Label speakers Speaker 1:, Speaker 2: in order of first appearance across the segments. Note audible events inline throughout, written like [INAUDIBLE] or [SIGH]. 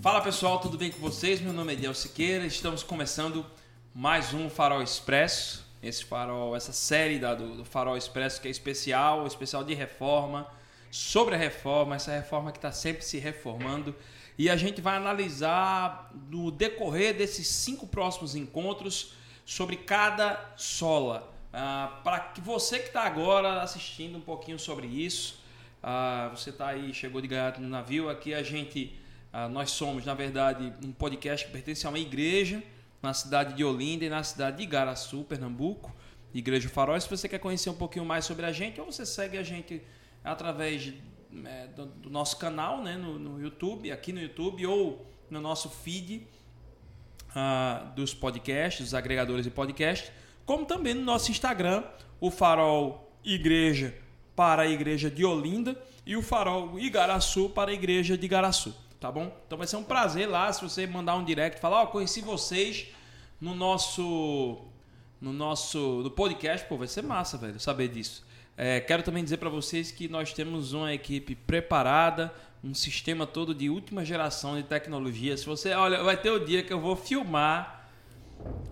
Speaker 1: Fala pessoal, tudo bem com vocês? Meu nome é Diel Siqueira, estamos começando mais um Farol Expresso. Esse farol, essa série da, do, do Farol Expresso que é especial, especial de reforma, sobre a reforma, essa reforma que está sempre se reformando. E a gente vai analisar no decorrer desses cinco próximos encontros sobre cada sola. Ah, Para que você que está agora assistindo um pouquinho sobre isso, ah, você está aí, chegou de ganhar no navio, aqui a gente, ah, nós somos, na verdade, um podcast que pertence a uma igreja na cidade de Olinda e na cidade de Igaraçu, Pernambuco, Igreja Farol. Se você quer conhecer um pouquinho mais sobre a gente, ou você segue a gente através de, é, do, do, nosso canal né, no, no, YouTube, aqui no YouTube, ou no nosso feed uh, dos podcasts, dos agregadores de podcast, como também no nosso Instagram, o Farol Igreja para a Igreja de Olinda e o Farol Igaraçu para a Igreja de Igaraçu tá bom? Então vai ser um prazer lá se você mandar um direct, falar, ó, oh, conheci vocês no nosso no nosso no podcast, pô, vai ser massa, velho, saber disso. É, quero também dizer para vocês que nós temos uma equipe preparada, um sistema todo de última geração de tecnologia. Se você, olha, vai ter o dia que eu vou filmar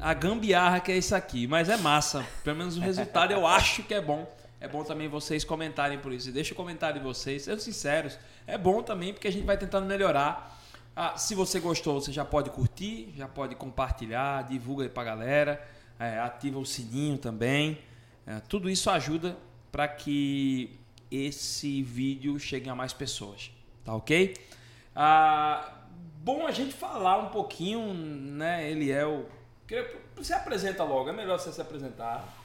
Speaker 1: a gambiarra que é isso aqui, mas é massa. Pelo menos o resultado eu acho que é bom. É bom também vocês comentarem por isso. Deixa o comentário de vocês, sejam sinceros. É bom também porque a gente vai tentando melhorar. Ah, se você gostou, você já pode curtir, já pode compartilhar, divulga aí pra galera, é, ativa o sininho também. É, tudo isso ajuda para que esse vídeo chegue a mais pessoas, tá ok? Ah, bom a gente falar um pouquinho, né, Eliel? Você apresenta logo, é melhor você se apresentar.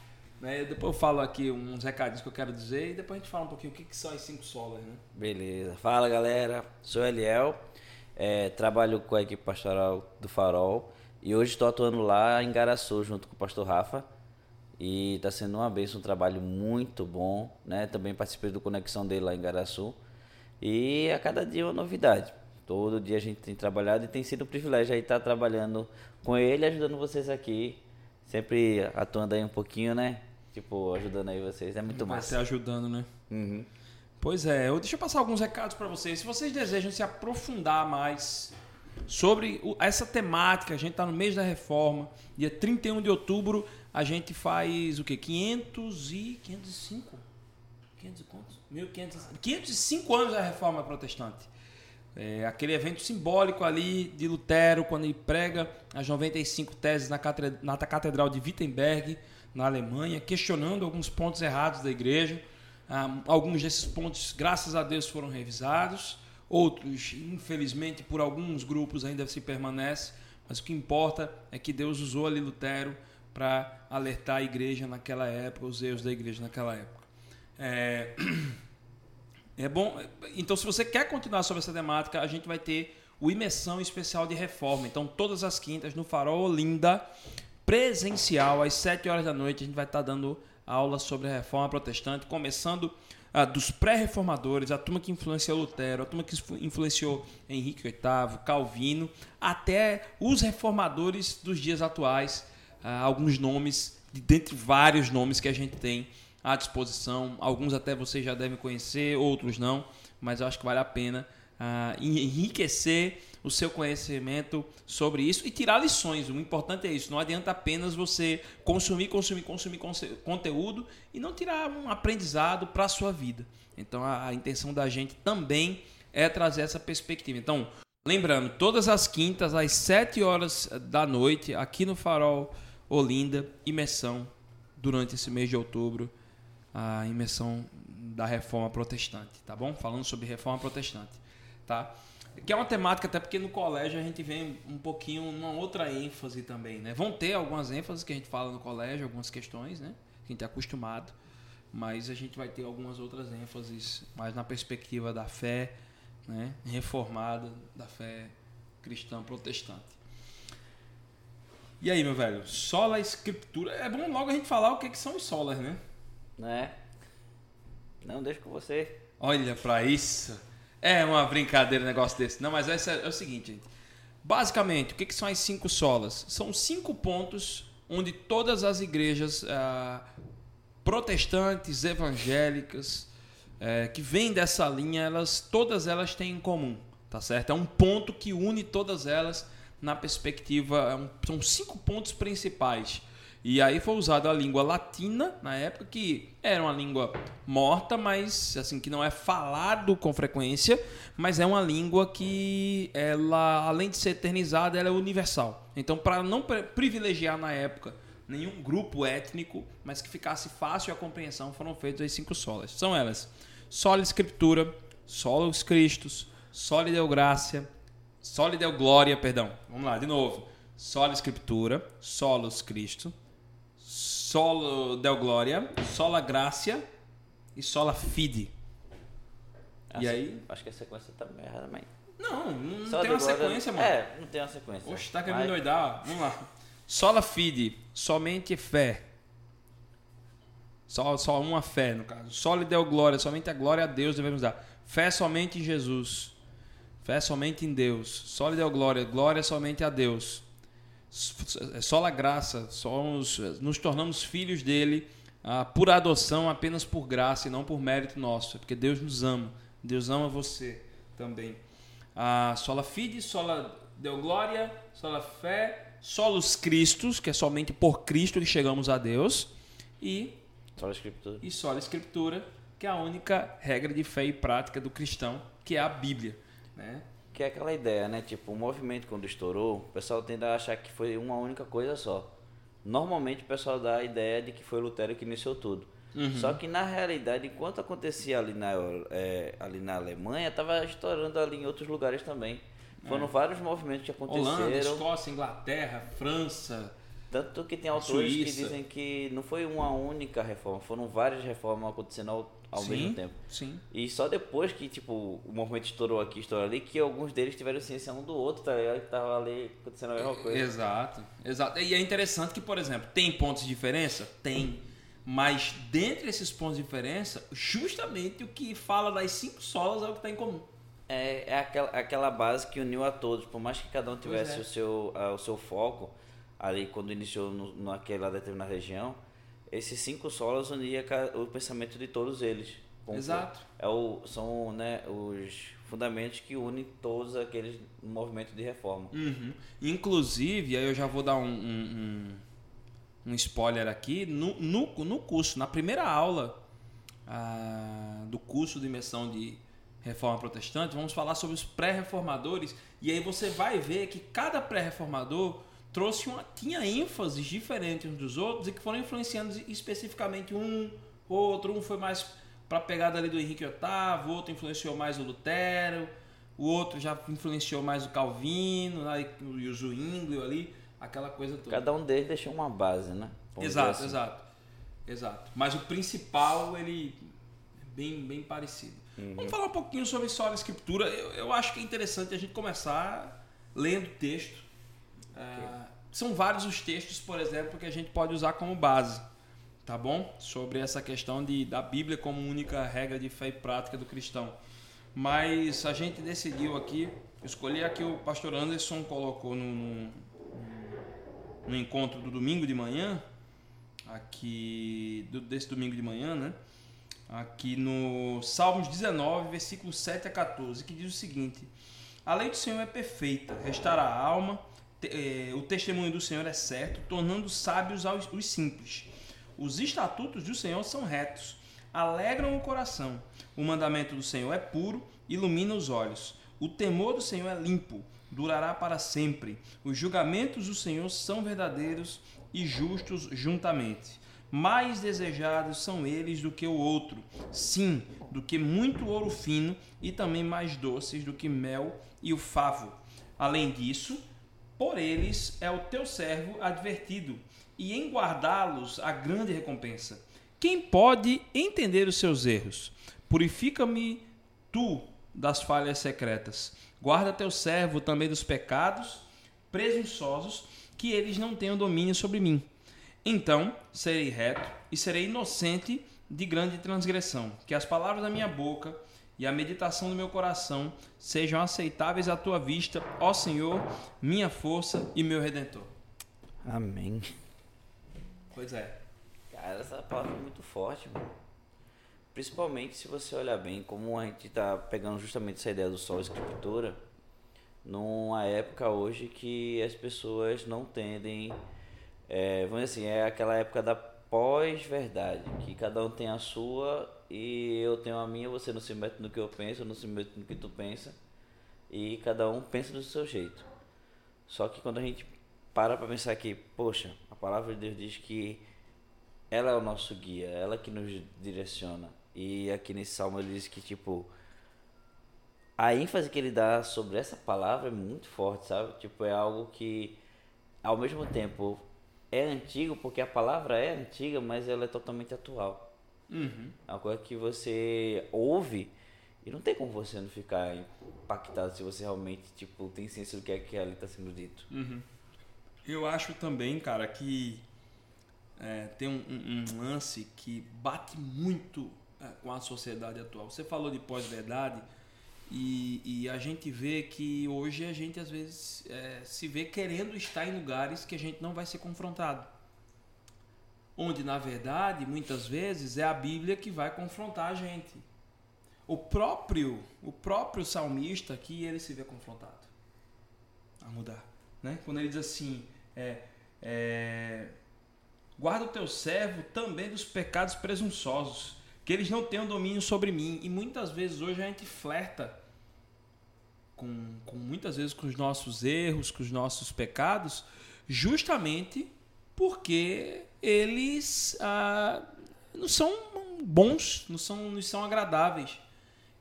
Speaker 1: Né? Depois eu falo aqui uns recadinhos que eu quero dizer e depois a gente fala um pouquinho o que, que são as cinco solas, né?
Speaker 2: Beleza. Fala galera, sou Eliel, é, trabalho com a equipe pastoral do Farol e hoje estou atuando lá em Garaçu junto com o pastor Rafa e está sendo uma bênção, um trabalho muito bom, né? Também participei do Conexão dele lá em Garaçu e a cada dia uma novidade. Todo dia a gente tem trabalhado e tem sido um privilégio estar trabalhando com ele, ajudando vocês aqui, sempre atuando aí um pouquinho, né? Tipo, ajudando aí vocês. É muito massa.
Speaker 1: Você ajudando, né?
Speaker 2: Uhum.
Speaker 1: Pois é, eu, deixa eu passar alguns recados para vocês. Se vocês desejam se aprofundar mais sobre o, essa temática, a gente está no mês da reforma, dia 31 de outubro, a gente faz o quê? 500 e 505? 500 e quantos? 1500, 505 anos da reforma protestante. É, aquele evento simbólico ali de Lutero, quando ele prega as 95 teses na catedral, na catedral de Wittenberg, na Alemanha, questionando alguns pontos errados da igreja. Ah, alguns desses pontos, graças a Deus, foram revisados. Outros, infelizmente, por alguns grupos ainda se permanece. Mas o que importa é que Deus usou ali Lutero para alertar a igreja naquela época, os erros da igreja naquela época. É, [CLEARS THROAT] é bom. Então, se você quer continuar sobre essa temática, a gente vai ter o Imersão Especial de Reforma. Então, todas as quintas no Farol Olinda, presencial, às 7 horas da noite, a gente vai estar dando aula sobre a reforma protestante, começando ah, dos pré-reformadores, a turma que influenciou Lutero, a turma que influenciou Henrique VIII, Calvino, até os reformadores dos dias atuais, ah, alguns nomes, dentre vários nomes que a gente tem à disposição, alguns até vocês já devem conhecer, outros não, mas eu acho que vale a pena ah, enriquecer o seu conhecimento sobre isso e tirar lições. O importante é isso. Não adianta apenas você consumir, consumir, consumir conteúdo e não tirar um aprendizado para a sua vida. Então a, a intenção da gente também é trazer essa perspectiva. Então, lembrando, todas as quintas às 7 horas da noite, aqui no Farol Olinda, imersão durante esse mês de outubro, a imersão da reforma protestante, tá bom? Falando sobre reforma protestante, tá? Que é uma temática, até porque no colégio a gente vem um pouquinho numa outra ênfase também, né? Vão ter algumas ênfases que a gente fala no colégio, algumas questões, né? Que a gente é acostumado, mas a gente vai ter algumas outras ênfases mais na perspectiva da fé, né? Reformada, da fé cristã protestante. E aí, meu velho? Sola escritura. É bom logo a gente falar o que, que são os solas, né?
Speaker 2: Né? Não, deixa com você.
Speaker 1: Olha para isso. É uma brincadeira um negócio desse. Não, mas é, é o seguinte, gente. Basicamente, o que, que, são as cinco solas? São cinco pontos onde todas as igrejas ah, protestantes, evangélicas, eh, que vêm dessa linha, elas todas elas têm em comum. tá certo? É um ponto que une todas elas na perspectiva. é um- são cinco pontos principais. E aí foi usada a língua latina na época, que era uma língua morta, mas assim que não é falado com frequência, mas é uma língua que ela, além de ser eternizada, ela é universal. Então, para não pri- privilegiar na época nenhum grupo étnico, mas que ficasse fácil a compreensão, foram feitas as cinco solas. São elas: sola escritura, solos Christus, soli deo gracia, soli deo glória, perdão. Vamos lá, de novo. Sola escritura, solos Cristo, solo deo glória, sola gracia e sola fide. E aí?
Speaker 2: Acho que a sequência tá meio errada, mas.
Speaker 1: Não, não tem uma
Speaker 2: glória-
Speaker 1: sequência, mano.
Speaker 2: É, não tem uma sequência.
Speaker 1: Oxe, tá querendo me
Speaker 2: Mas-
Speaker 1: doidar. Vamos lá. Sola fide, somente fé. Só, só uma fé, no caso. Só lhe deu glória, somente a glória a Deus devemos dar. Fé somente em Jesus. Fé somente em Deus. Só lhe deu glória, glória somente a Deus. É Só a graça, somos, nos tornamos filhos dele ah, por adoção, apenas por graça e não por mérito nosso. É porque Deus nos ama. Deus ama você também. Ah, sola fide, sola deu glória, sola fé, solos Cristos, que é somente por Cristo que chegamos a Deus, e,
Speaker 2: Só a escritura.
Speaker 1: e sola Escritura, que é a única regra de fé e prática do cristão, que é a Bíblia. Né?
Speaker 2: Que é aquela ideia, né? Tipo, o movimento quando estourou, o pessoal tende a achar que foi uma única coisa só. Normalmente o pessoal dá a ideia de que foi Lutero que iniciou tudo.
Speaker 1: Uhum.
Speaker 2: Só que na realidade, enquanto acontecia ali na, é, ali na Alemanha, estava estourando ali em outros lugares também. Foram vários movimentos que
Speaker 1: É. Holanda,
Speaker 2: aconteceram.
Speaker 1: Escócia, Inglaterra, França.
Speaker 2: Tanto que tem autores que
Speaker 1: Suíça.
Speaker 2: dizem que não foi uma única reforma, foram várias reformas acontecendo ao, ao
Speaker 1: sim,
Speaker 2: mesmo tempo.
Speaker 1: Sim.
Speaker 2: E só depois que, tipo, o movimento estourou aqui, estourou ali, que alguns deles tiveram ciência um do outro, tá ligado? Que tava ali acontecendo a mesma coisa.
Speaker 1: Exato, exato. E é interessante que, por exemplo, tem pontos de diferença? Tem. Mas dentre esses pontos de diferença, justamente o que fala das cinco solas é o que está em comum.
Speaker 2: É, é aquela, aquela base que uniu a todos, por mais que cada um tivesse
Speaker 1: é.
Speaker 2: o, seu, ah, o seu foco, ali quando iniciou no, naquela determinada região, esses cinco solos unia o pensamento de todos eles. Como
Speaker 1: Exato.
Speaker 2: É o, são né, os fundamentos que unem todos aqueles movimentos de reforma.
Speaker 1: Uhum. Inclusive, aí eu já vou dar um, um, um- um spoiler aqui. No, no, no curso, na primeira aula ah, do curso de imersão de reforma protestante, vamos falar sobre os pré-reformadores. E aí você vai ver que cada pré-reformador trouxe uma, tinha ênfases diferentes uns dos outros e que foram influenciando especificamente um, outro. Um foi mais para a pegada ali do Henrique VIII, o outro influenciou mais o Lutero, o outro já influenciou mais o Calvino, né, e o Zwinglio ali, aquela coisa toda.
Speaker 2: Cada um deles deixou uma base, né? Vamos
Speaker 1: Exato,
Speaker 2: assim.
Speaker 1: exato. Exato. Mas o principal, ele é bem, bem parecido.
Speaker 2: Uhum.
Speaker 1: Vamos falar um pouquinho sobre só a escritura. Eu, eu acho que é interessante a gente começar lendo o texto. Ah, são vários os textos, por exemplo, que a gente pode usar como base, tá bom? Sobre essa questão de, da Bíblia como única regra de fé e prática do cristão. Mas a gente decidiu aqui, escolhi aqui o pastor Anderson colocou no, no, no encontro do domingo de manhã, aqui do- desse domingo de manhã, né? Aqui no Salmos 19, versículos 7 a 14, que diz o seguinte: A lei do Senhor é perfeita, restaura a alma, eh, o testemunho do Senhor é certo, tornando sábios aos, os simples. Os estatutos do Senhor são retos, alegram o coração. O mandamento do Senhor é puro, ilumina os olhos. O temor do Senhor é limpo, durará para sempre. Os julgamentos do Senhor são verdadeiros e justos juntamente. Mais desejados são eles do que o outro, sim, do que muito ouro fino, e também mais doces do que mel e o favo. Além disso, por eles é o teu servo advertido, e em guardá-los a grande recompensa. Quem pode entender os seus erros? Purifica-me tu das falhas secretas. Guarda teu servo também dos pecados presunçosos, que eles não tenham domínio sobre mim. Então serei reto e serei inocente de grande transgressão. Que as palavras da minha boca e a meditação do meu coração sejam aceitáveis à tua vista, ó Senhor, minha força e meu redentor.
Speaker 2: Amém.
Speaker 1: Pois é.
Speaker 2: Cara, essa palavra é muito forte, mano. Principalmente se você olhar bem, como a gente está pegando justamente essa ideia do sol escritura, numa época hoje que as pessoas não tendem, é, vamos dizer assim, é aquela época da pós-verdade, que cada um tem a sua e eu tenho a minha, você não se mete no que eu penso, eu não se mete no que tu pensa, e cada um pensa do seu jeito. Só que quando a gente para para pensar que, poxa, a palavra de Deus diz que ela é o nosso guia, ela que nos direciona. E aqui nesse salmo ele diz que, tipo, a ênfase que ele dá sobre essa palavra é muito forte, sabe? Tipo, é algo que, ao mesmo tempo, é antigo, porque a palavra é antiga, mas ela é totalmente atual.
Speaker 1: Uhum.
Speaker 2: É uma coisa que você ouve e não tem como você não ficar impactado se você realmente, tipo, tem ciência do que é que ali está sendo dito.
Speaker 1: Uhum. Eu acho também, cara, que é, tem um, um, um, lance que bate muito é, com a sociedade atual. Você falou de pós-verdade e, e, a gente vê que hoje a gente às vezes é, se vê querendo estar em lugares que a gente não vai ser confrontado. Onde, na verdade, muitas vezes é a Bíblia que vai confrontar a gente. O próprio, o próprio salmista aqui, ele se vê confrontado a mudar. Né? Quando ele diz assim, é, é, guarda o teu servo também dos pecados presunçosos, que eles não tenham domínio sobre mim. E muitas vezes hoje a gente flerta com, com muitas vezes com os nossos erros, com os nossos pecados, justamente porque eles ah, não são bons, não são, não são agradáveis.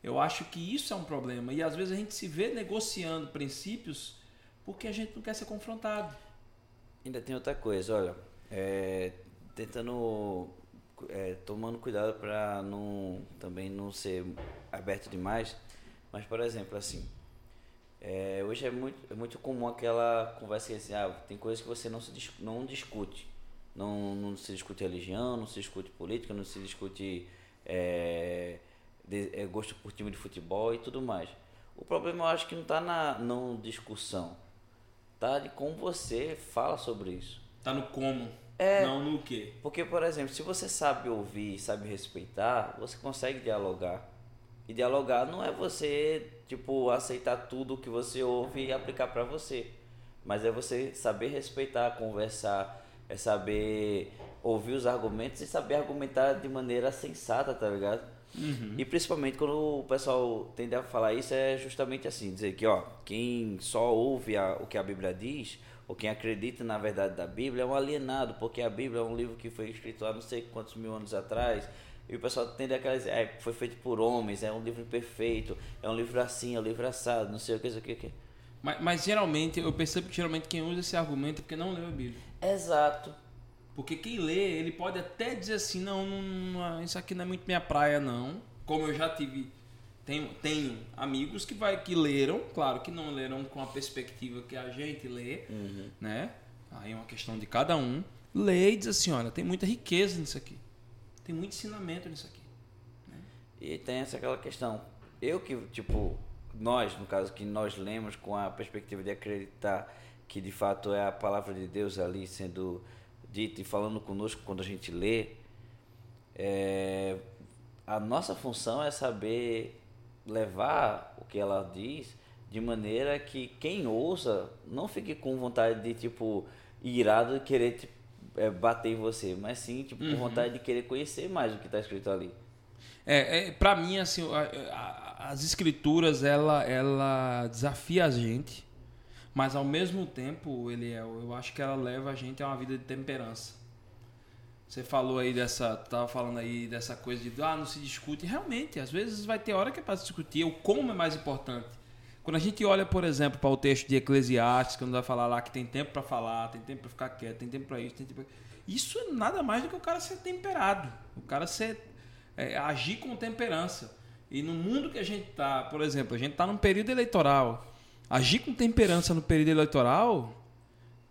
Speaker 1: Eu acho que isso é um problema. E às vezes a gente se vê negociando princípios porque a gente não quer ser confrontado.
Speaker 2: Ainda tem outra coisa, olha, é, tentando, é, tomando cuidado para não também não ser aberto demais, mas por exemplo assim, é, hoje é muito, é muito comum aquela conversa assim, ah, tem coisas que você não se não discute, não, não se discute religião, não se discute política, não se discute é, de, é, gosto por time de futebol e tudo mais. O problema eu acho que não está na não discussão tá de como você fala sobre isso.
Speaker 1: Tá no como,
Speaker 2: é,
Speaker 1: não no que.
Speaker 2: Porque, por exemplo, se você sabe ouvir, sabe respeitar, você consegue dialogar. E dialogar não é você, tipo, aceitar tudo que você ouve e aplicar para você. Mas é você saber respeitar, conversar, é saber ouvir os argumentos e saber argumentar de maneira sensata, tá ligado?
Speaker 1: Uhum.
Speaker 2: E principalmente quando o pessoal tende a falar isso, é justamente assim: dizer que, ó, quem só ouve a, o que a Bíblia diz, ou quem acredita na verdade da Bíblia, é um alienado, porque a Bíblia é um livro que foi escrito há não sei quantos mil anos atrás. E o pessoal tende a dizer, é, foi feito por homens, é um livro perfeito, é um livro assim, é um livro assado, não sei o que, o que, o que.
Speaker 1: Mas, mas geralmente, eu percebo que geralmente quem usa esse argumento é porque não leu a Bíblia.
Speaker 2: Exato.
Speaker 1: Porque quem lê, ele pode até dizer assim, não, não, não, isso aqui não é muito minha praia, não. Como eu já tive, tenho, tenho amigos que, vai, que leram, claro que não leram com a perspectiva que a gente lê,
Speaker 2: uhum.
Speaker 1: né? Aí é uma questão de cada um. Lê e diz assim, olha, tem muita riqueza nisso aqui. Tem muito ensinamento nisso aqui. Né?
Speaker 2: E tem essa aquela questão. Eu que, tipo, nós, no caso, que nós lemos com a perspectiva de acreditar que de fato é a palavra de Deus ali sendo dito e falando conosco quando a gente lê, é, a nossa função é saber levar o que ela diz de maneira que quem ouça não fique com vontade de, tipo, irado de querer tipo, é, bater em você, mas sim, tipo, uhum. com vontade de querer conhecer mais o que está escrito ali.
Speaker 1: É, é para mim, assim, a, a, as escrituras, ela, ela desafia a gente mas ao mesmo tempo, ele é, eu acho que ela leva a gente a uma vida de temperança. Você falou aí dessa, tava falando aí dessa coisa de ah, não se discute. Realmente, às vezes vai ter hora que é para discutir. O como é mais importante. Quando a gente olha, por exemplo, para o texto de Eclesiastes, quando vai falar lá que tem tempo para falar, tem tempo para ficar quieto, tem tempo para isso, tem tempo pra... Isso é nada mais do que o cara ser temperado, o cara ser é, agir com temperança. E no mundo que a gente tá, por exemplo, a gente tá num período eleitoral agir com temperança no período eleitoral,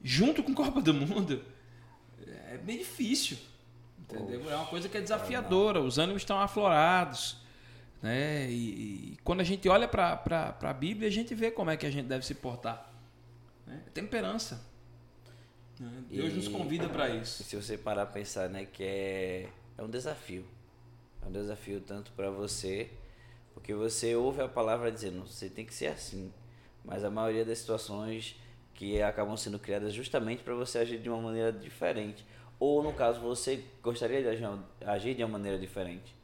Speaker 1: junto com Copa do Mundo, é bem difícil. Entendeu? É uma coisa que é desafiadora, os ânimos estão aflorados. Né? E, e quando a gente olha para a Bíblia, a gente vê como é que a gente deve se portar. Né? É temperança. Né? Deus e, nos convida para isso.
Speaker 2: Se você parar a pensar, né, que é, é um desafio. É um desafio tanto para você, porque você ouve a palavra dizendo, você tem que ser assim. Mas a maioria das situações que acabam sendo criadas justamente para você agir de uma maneira diferente. Ou, no caso, você gostaria de agir, de uma maneira diferente.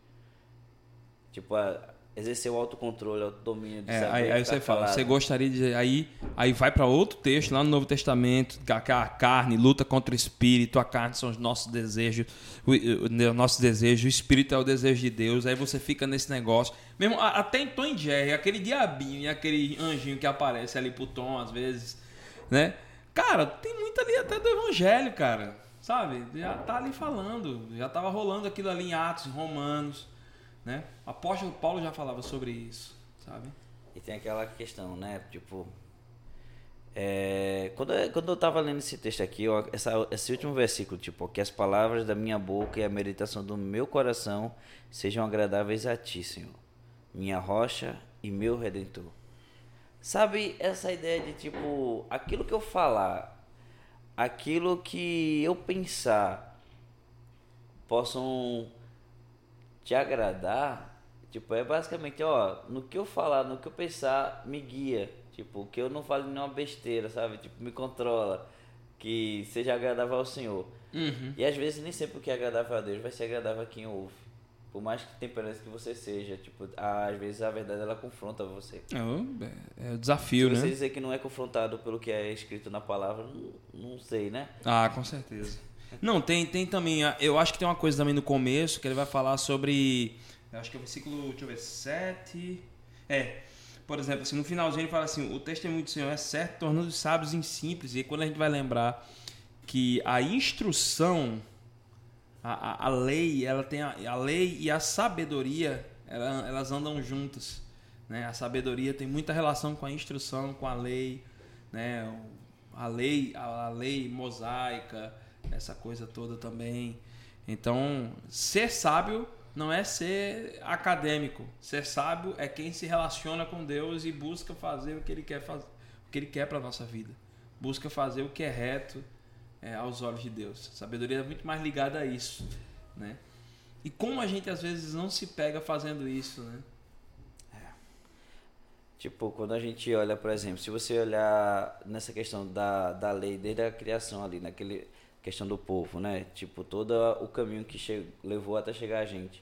Speaker 2: Tipo, a, exercer o autocontrole, o autodomínio de
Speaker 1: É, aí, aí você fala,
Speaker 2: calado.
Speaker 1: você gostaria de. Aí, aí vai para outro texto, lá no Novo Testamento, que a, carne luta contra o espírito, a carne são os nossos desejos, o, o, o nosso desejo, o espírito é o desejo de Deus. Aí você fica nesse negócio. Mesmo, até em Tom Jerry, aquele diabinho e aquele anjinho que aparece ali pro Tom, às vezes, né? Cara, tem muito ali até do evangelho, cara. Sabe? Já tá ali falando, já tava rolando aquilo ali em Atos, em Romanos, né? O apóstolo Paulo já falava sobre isso, sabe?
Speaker 2: E tem aquela questão, né? Tipo. é, quando, quando eu tava lendo esse texto aqui, ó, essa, esse último versículo, tipo, que as palavras da minha boca e a meditação do meu coração sejam agradáveis a ti, Senhor, minha rocha e meu redentor. Sabe essa ideia de tipo, aquilo que eu falar, aquilo que eu pensar, possam te agradar, tipo, é basicamente, ó, no que eu falar, no que eu pensar, me guia. Tipo, que eu não fale nenhuma besteira, sabe? Tipo, me controla. Que seja agradável ao Senhor.
Speaker 1: Uhum.
Speaker 2: E às vezes nem sempre o que é agradável a Deus vai ser agradável a quem ouve. Por mais que temperança que você seja, tipo, às vezes a verdade ela confronta você.
Speaker 1: É o, é desafio,
Speaker 2: Se você
Speaker 1: né?
Speaker 2: dizer que não é confrontado pelo que é escrito na palavra, não, não sei, né?
Speaker 1: Ah, com certeza. Não, tem, tem também. a- Eu acho que tem uma coisa também no começo que ele vai falar sobre. Acho que é o versículo, deixa eu ver, 7. É. Por exemplo, assim, no finalzinho ele fala assim: o testemunho do Senhor é certo, tornando os sábios em simples. E quando a gente vai lembrar que a instrução, a, a, a lei, ela tem a, a lei e a sabedoria, ela- elas andam juntas. Né? A sabedoria tem muita relação com a instrução, com a lei, né? A lei, a, a lei mosaica, essa coisa toda também. Então, ser sábio não é ser acadêmico. Ser sábio é quem se relaciona com Deus e busca fazer o que ele quer fazer, o que ele quer para nossa vida. Busca fazer o que é reto é, aos olhos de Deus. Sabedoria é muito mais ligada a isso, né? E como a gente às vezes não se pega fazendo isso, né?
Speaker 2: Tipo, quando a gente olha, por exemplo, se você olhar nessa questão da, da lei, desde a criação ali, naquele questão do povo, né? Tipo, todo o caminho que che levou até chegar a gente.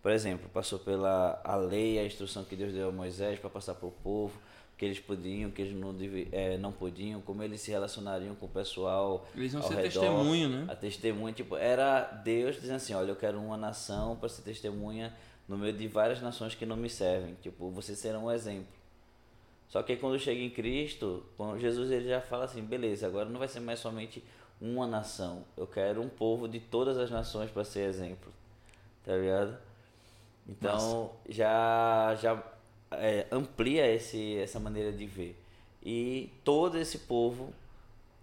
Speaker 2: Por exemplo, passou pela a lei, a instrução que Deus deu a Moisés para passar para o povo, que eles podiam, que eles não, eh, não podiam, como eles se relacionariam com o pessoal
Speaker 1: Eles vão ser
Speaker 2: redor.
Speaker 1: testemunho, né?
Speaker 2: A testemunha, tipo, era Deus dizendo assim, olha, eu quero uma nação para ser testemunha no meio de várias nações que não me servem. Tipo, vocês serão um exemplo. Só que quando chega em Cristo, quando Jesus ele já fala assim, beleza, agora não vai ser mais somente uma nação. Eu quero um povo de todas as nações para ser exemplo. Tá ligado? Então já já é, amplia esse, essa maneira de ver. E todo esse povo,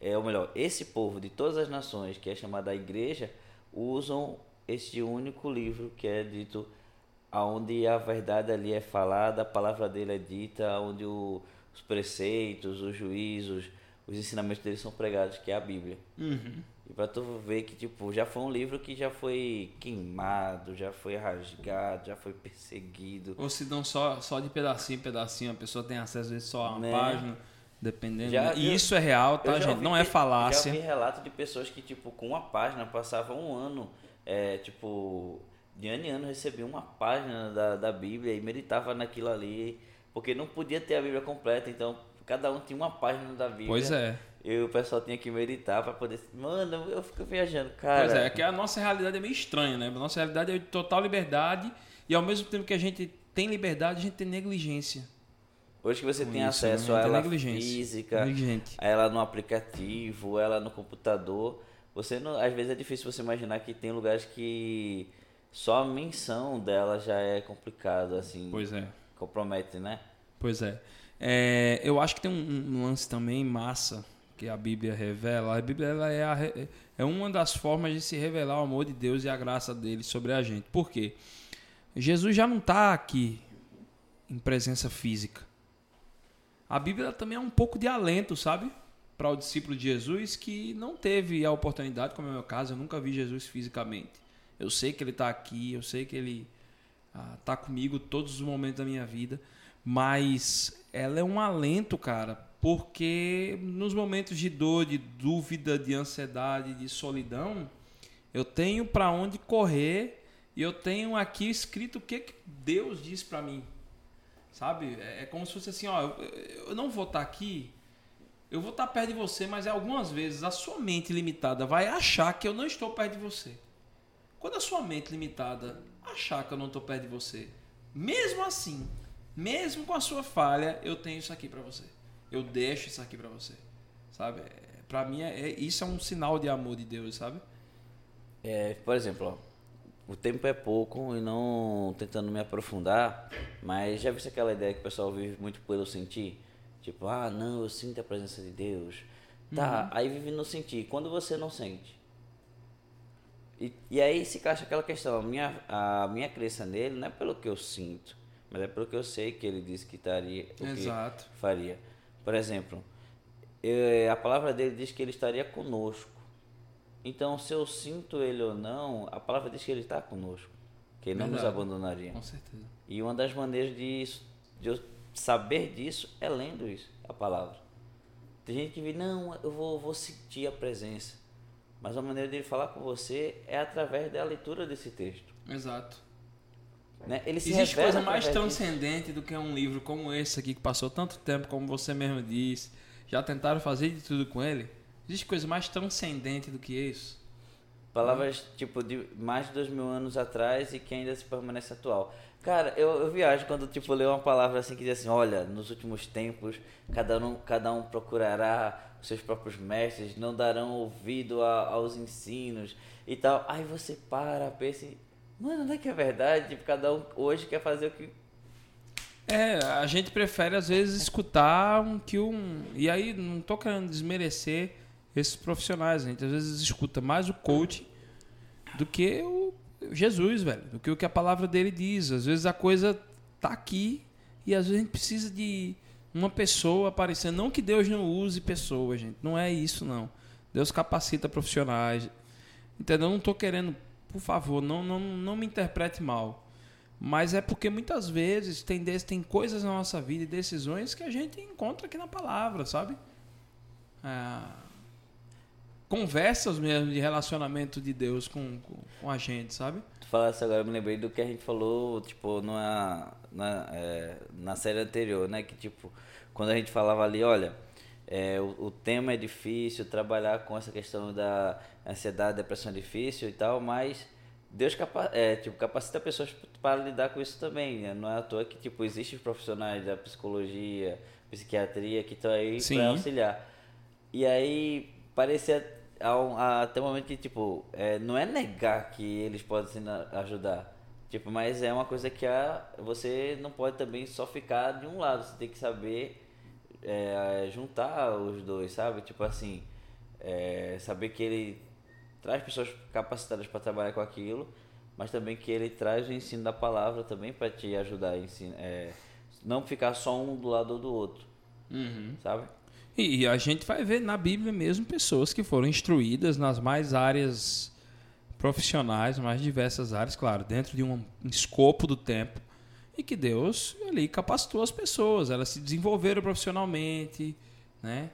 Speaker 2: é ou melhor, esse povo de todas as nações, que é chamada a igreja, usam este único livro que é dito aonde a verdade ali é falada, a palavra dele é dita, onde o- os preceitos, os juízos, os ensinamentos dele são pregados, que é a Bíblia.
Speaker 1: Uhum.
Speaker 2: E pra tu ver que, tipo, já foi um livro que já foi queimado, já foi rasgado, já foi perseguido.
Speaker 1: Ou se não só, só de pedacinho em pedacinho, a pessoa tem acesso às vezes só a uma
Speaker 2: Né?
Speaker 1: página, dependendo.
Speaker 2: Já?
Speaker 1: E
Speaker 2: vi-
Speaker 1: isso é real, tá,
Speaker 2: Eu
Speaker 1: gente?
Speaker 2: ouvi
Speaker 1: Não é falácia.
Speaker 2: Já vi relato de pessoas que, tipo, com uma página passavam um ano, é, tipo, de ano em ano recebiam uma página da, da Bíblia e meditava naquilo ali, porque não podia ter a Bíblia completa, então cada um tinha uma página da Bíblia.
Speaker 1: Pois é.
Speaker 2: E o pessoal tinha que meditar pra poder. Mano, eu fico viajando, cara.
Speaker 1: Pois é, é que a nossa realidade é meio estranha, né? A nossa realidade é de total liberdade e ao mesmo tempo que a gente tem liberdade, a gente tem negligência.
Speaker 2: Hoje que você
Speaker 1: com
Speaker 2: tem
Speaker 1: isso,
Speaker 2: acesso
Speaker 1: né?
Speaker 2: a ela física, a ela no aplicativo, ela no computador, você não, às vezes é difícil você imaginar que tem lugares que só a menção dela já é complicado, assim,
Speaker 1: Pois é.
Speaker 2: compromete, né?
Speaker 1: Pois é. É, eu acho que tem um, um lance também massa que a Bíblia revela. A Bíblia é, a é uma das formas de se revelar o amor de Deus e a graça dele sobre a gente. Por quê? Jesus já não está aqui em presença física. A Bíblia também é um pouco de alento, sabe? Para o discípulo de Jesus que não teve a oportunidade, como é o meu caso, eu nunca vi Jesus fisicamente. Eu sei que ele está aqui, eu sei que ele ah, tá comigo todos os momentos da minha vida, mas ela é um alento, cara, porque nos momentos de dor, de dúvida, de ansiedade, de solidão, eu tenho para onde correr e eu tenho aqui escrito o que, que Deus diz para mim. Sabe? É, é como se fosse assim, ó, eu, não vou estar tá aqui, eu vou estar tá perto de você, mas algumas vezes a sua mente limitada vai achar que eu não estou perto de você. Quando a sua mente limitada achar que eu não estou perto de você, mesmo assim, mesmo com a sua falha, eu tenho isso aqui para você. Eu deixo isso aqui para você. Sabe? É, para mim, é, é, isso é um sinal de amor de Deus, sabe?
Speaker 2: É, por exemplo, ó, o tempo é pouco e não tentando me aprofundar, mas já viu aquela ideia que o pessoal vive muito pelo sentir? Tipo, ah, não, eu sinto a presença de Deus. Tá, uhum. aí vive no sentir. Quando você não sente? E, e aí se encaixa aquela questão, a minha, a minha crença nele não é pelo que eu sinto, mas é pelo que eu sei que ele disse que estaria, o
Speaker 1: Exato.
Speaker 2: que faria. Por exemplo, eu, a palavra dele diz que ele estaria conosco. Então, se eu sinto ele ou não, a palavra diz que ele está conosco, que ele Verdade. não nos abandonaria.
Speaker 1: Com certeza.
Speaker 2: E uma das maneiras de, de eu saber disso é lendo isso, a palavra. Tem gente que vê, não, eu vou, vou sentir a presença. Mas a maneira dele falar com você é através da leitura desse texto.
Speaker 1: Exato.
Speaker 2: Né? Ele se
Speaker 1: Existe coisa mais transcendente disso. do que um livro como esse aqui, que passou tanto tempo, como você mesmo disse. Já tentaram fazer de tudo com ele? Existe coisa mais transcendente do que isso?
Speaker 2: Palavras, tipo, de mais de dois mil anos atrás e que ainda se permanece atual. Cara, eu, eu viajo quando, tipo, leio uma palavra assim que diz assim, olha, nos últimos tempos, cada um, cada um procurará os seus próprios mestres, não darão ouvido a, aos ensinos e tal. Aí você para, pensa mano, não é que é verdade? Cada um hoje quer fazer o que...
Speaker 1: É, a gente prefere às vezes escutar um que um... E aí, não tô querendo desmerecer esses profissionais, a gente às vezes escuta mais o coach do que o Jesus, velho, do que o que a palavra dele diz. Às vezes a coisa tá aqui e às vezes a gente precisa de uma pessoa aparecendo. Não que Deus não use pessoas, gente. Não é isso, não. Deus capacita profissionais. Entendeu? Eu não estou querendo, por favor, não, não, não me interprete mal. Mas é porque muitas vezes tem, tem coisas na nossa vida e decisões que a gente encontra aqui na palavra, sabe? É, conversas mesmo de relacionamento de Deus com, com, com, a gente, sabe?
Speaker 2: Tu falasse agora, eu me lembrei do que a gente falou, tipo, na, na, é, na série anterior, né? Que, tipo, quando a gente falava ali, olha, é, o, o, tema é difícil, trabalhar com essa questão da ansiedade, depressão é difícil e tal, mas Deus capa é, tipo, capacita pessoas para lidar com isso também, né? Não é à toa que, tipo, existem profissionais da psicologia, psiquiatria que estão aí para auxiliar. E aí, parecia até o momento que, tipo, é, não é negar que eles podem ajudar. Tipo, mas é uma coisa que a, você não pode também só ficar de um lado. Você tem que saber é, juntar os dois, sabe? Tipo assim, é, saber que ele traz pessoas capacitadas para trabalhar com aquilo, mas também que ele traz o ensino da palavra também para te ajudar a ensinar. É, não ficar só um do lado do outro,
Speaker 1: uhum.
Speaker 2: sabe?
Speaker 1: E a gente vai ver na Bíblia mesmo pessoas que foram instruídas nas mais áreas profissionais, mais diversas áreas, claro, dentro de um escopo do tempo, e que Deus ali capacitou as pessoas, elas se desenvolveram profissionalmente, né?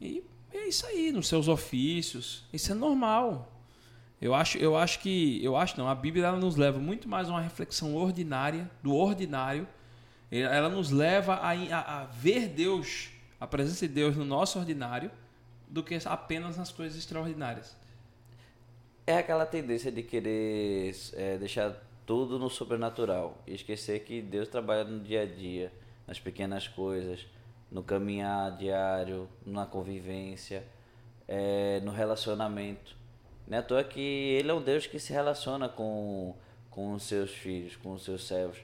Speaker 1: E é isso aí, nos seus ofícios, isso é normal. Eu acho, eu acho que, eu acho não, a Bíblia ela nos leva muito mais a uma reflexão ordinária, do ordinário. Ela nos leva a, a, a ver Deus a presença de Deus no nosso ordinário do que apenas nas coisas extraordinárias.
Speaker 2: É aquela tendência de querer é, deixar tudo no sobrenatural e esquecer que Deus trabalha no dia a dia, nas pequenas coisas, no caminhar diário, na convivência, é, no relacionamento. Não é à toa que Ele é um Deus que se relaciona com, com os seus filhos, com os seus servos.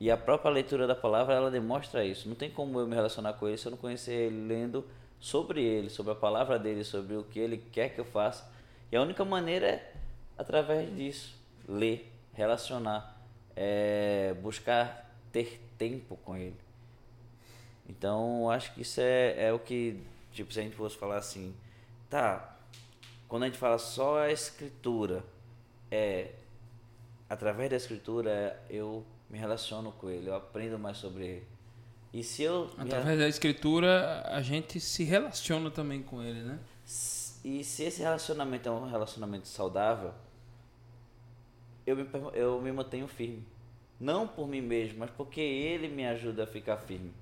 Speaker 2: E a própria leitura da palavra, ela demonstra isso. Não tem como eu me relacionar com ele se eu não conhecer ele lendo sobre ele, sobre a palavra dele, sobre o que ele quer que eu faça. E a única maneira é através disso, ler, relacionar, é, buscar ter tempo com ele. Então, acho que isso é, é o que, tipo, se a gente fosse falar assim, tá, quando a gente fala só a escritura, é através da escritura, eu me relaciono com ele, eu aprendo mais sobre ele. E se eu.
Speaker 1: Através da escritura, a gente se relaciona também com ele, né?
Speaker 2: E se esse relacionamento é um relacionamento saudável, eu me, eu me mantenho firme. Não por mim mesmo, mas porque ele me ajuda a ficar firme.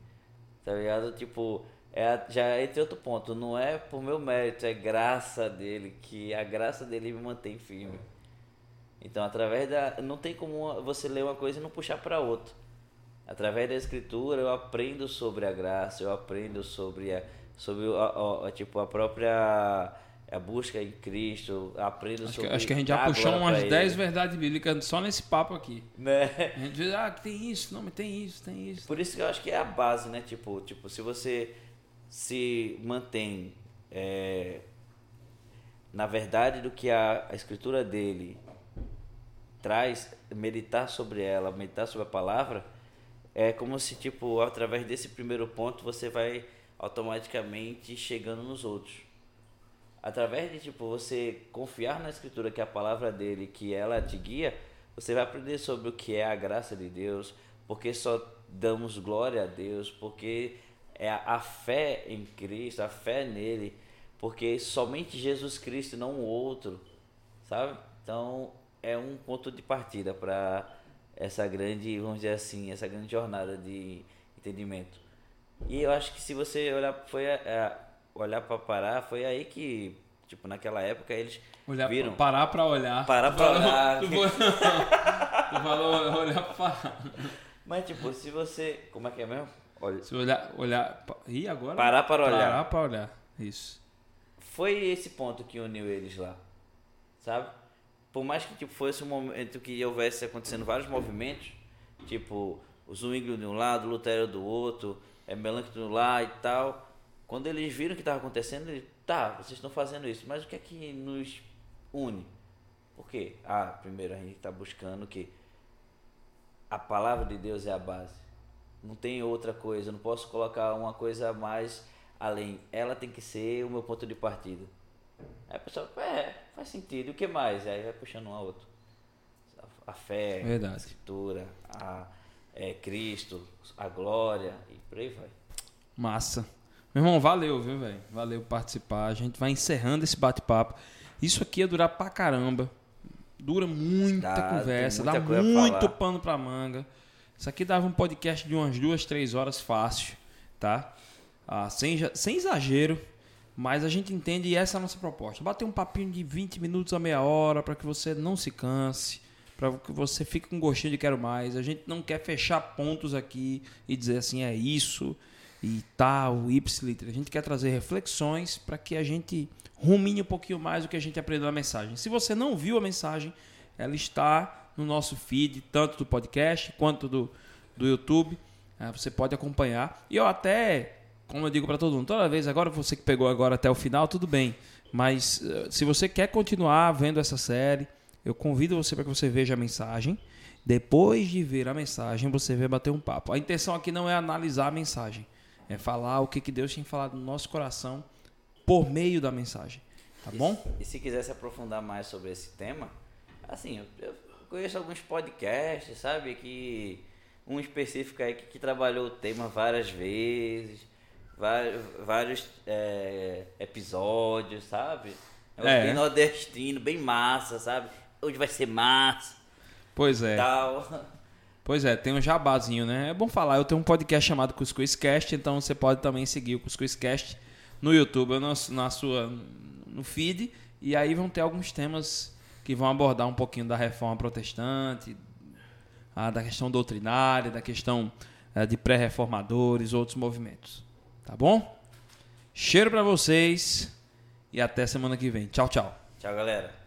Speaker 2: Tá ligado? Tipo, é, já entre outro ponto. Não é por meu mérito, é graça dele, que a graça dele me mantém firme. Então, através da. Não tem como você ler uma coisa e não puxar para outra. Através da escritura, eu aprendo sobre a graça, eu aprendo sobre a, sobre a, a tipo, a própria a busca em Cristo, aprendo
Speaker 1: acho
Speaker 2: sobre
Speaker 1: que, Acho que a gente já puxou umas 10 verdades bíblicas só nesse papo aqui.
Speaker 2: Né?
Speaker 1: A gente diz, ah, tem isso, não, mas tem isso, tem isso.
Speaker 2: Por isso que eu acho que é a base, né? Tipo, tipo se você se mantém é, na verdade do que a, a escritura dele traz, meditar sobre ela, meditar sobre a palavra, é como se, tipo, através desse primeiro ponto você vai automaticamente chegando nos outros. Através de, tipo, você confiar na escritura que é a palavra dele, que ela te guia, você vai aprender sobre o que é a graça de Deus, porque só damos glória a Deus, porque é a, a fé em Cristo, a fé nele, porque somente Jesus Cristo, não o outro, sabe? Então, é um ponto de partida para essa grande, vamos dizer assim, essa grande jornada de entendimento. E eu acho que se você olhar foi é, olhar para parar, foi aí que tipo naquela época eles
Speaker 1: olhar
Speaker 2: viram
Speaker 1: parar para olhar.
Speaker 2: Parar para olhar.
Speaker 1: Tu falou olhar para
Speaker 2: Mas tipo, se você, como é que é mesmo?
Speaker 1: Olha. Se olhar, olhar, e agora?
Speaker 2: Parar para olhar.
Speaker 1: Parar para olhar. Isso.
Speaker 2: Foi esse ponto que uniu eles lá. Sabe? por mais que tipo, fosse um momento que houvesse acontecendo vários movimentos, tipo o Zwingli de um lado, o Lutero do outro, é Melanchthon lado e tal, quando eles viram o que estava acontecendo, eles, tá, vocês estão fazendo isso, mas o que é que nos une? Por quê? Ah, primeiro a gente está buscando que a palavra de Deus é a base. Não tem outra coisa, não posso colocar uma coisa a mais além. Ela tem que ser o meu ponto de partida. Aí a pessoa, é, faz sentido. O que mais? Aí vai puxando um a outro. A fé,
Speaker 1: Verdade.
Speaker 2: a escritura, a é, Cristo, a glória e por aí vai.
Speaker 1: Massa. Meu irmão, valeu, viu, velho? Valeu participar. A gente vai encerrando esse bate-papo. Isso aqui ia durar pra caramba. Dura muita dá, conversa, muita dá muito pano pra manga. Isso aqui dava um podcast de umas duas, três horas fácil, tá? Ah, sem, sem exagero. Mas a gente entende e essa é a nossa proposta. Bater um papinho de 20 minutos a meia hora para que você não se canse, para que você fique com gostinho de quero mais. A gente não quer fechar pontos aqui e dizer assim, é isso e tal, y. A gente quer trazer reflexões para que a gente rumine um pouquinho mais o que a gente aprendeu na mensagem. Se você não viu a mensagem, ela está no nosso feed, tanto do podcast quanto do, do YouTube. É, você pode acompanhar. E eu até como eu digo para todo mundo, toda vez, agora você que pegou agora até o final, tudo bem. Mas eh, se você quer continuar vendo essa série, eu convido você para que você veja a mensagem. Depois de ver a mensagem, você vai bater um papo. A intenção aqui não é analisar a mensagem, é falar o que, que Deus tem falado no nosso coração por meio da mensagem. Tá bom?
Speaker 2: E se, e se quiser se aprofundar mais sobre esse tema, assim, eu, eu conheço alguns podcasts, sabe? Que um específico aí que, que trabalhou o tema várias vezes vários, vários é, episódios, sabe? É. Bem nordestino, bem massa, sabe? Hoje vai ser massa.
Speaker 1: Pois é.
Speaker 2: Tal.
Speaker 1: Pois é, tem um jabazinho, né? É bom falar, eu tenho um podcast chamado Cuscuz Cast, então você pode também seguir o Cuscuz Cast no YouTube, no, na sua, no feed, e aí vão ter alguns temas que vão abordar um pouquinho da reforma protestante, a, da questão doutrinária, da questão é, de pré-reformadores, outros movimentos. Tá bom? Cheiro para vocês e até semana que vem. Tchau, tchau.
Speaker 2: Tchau, galera.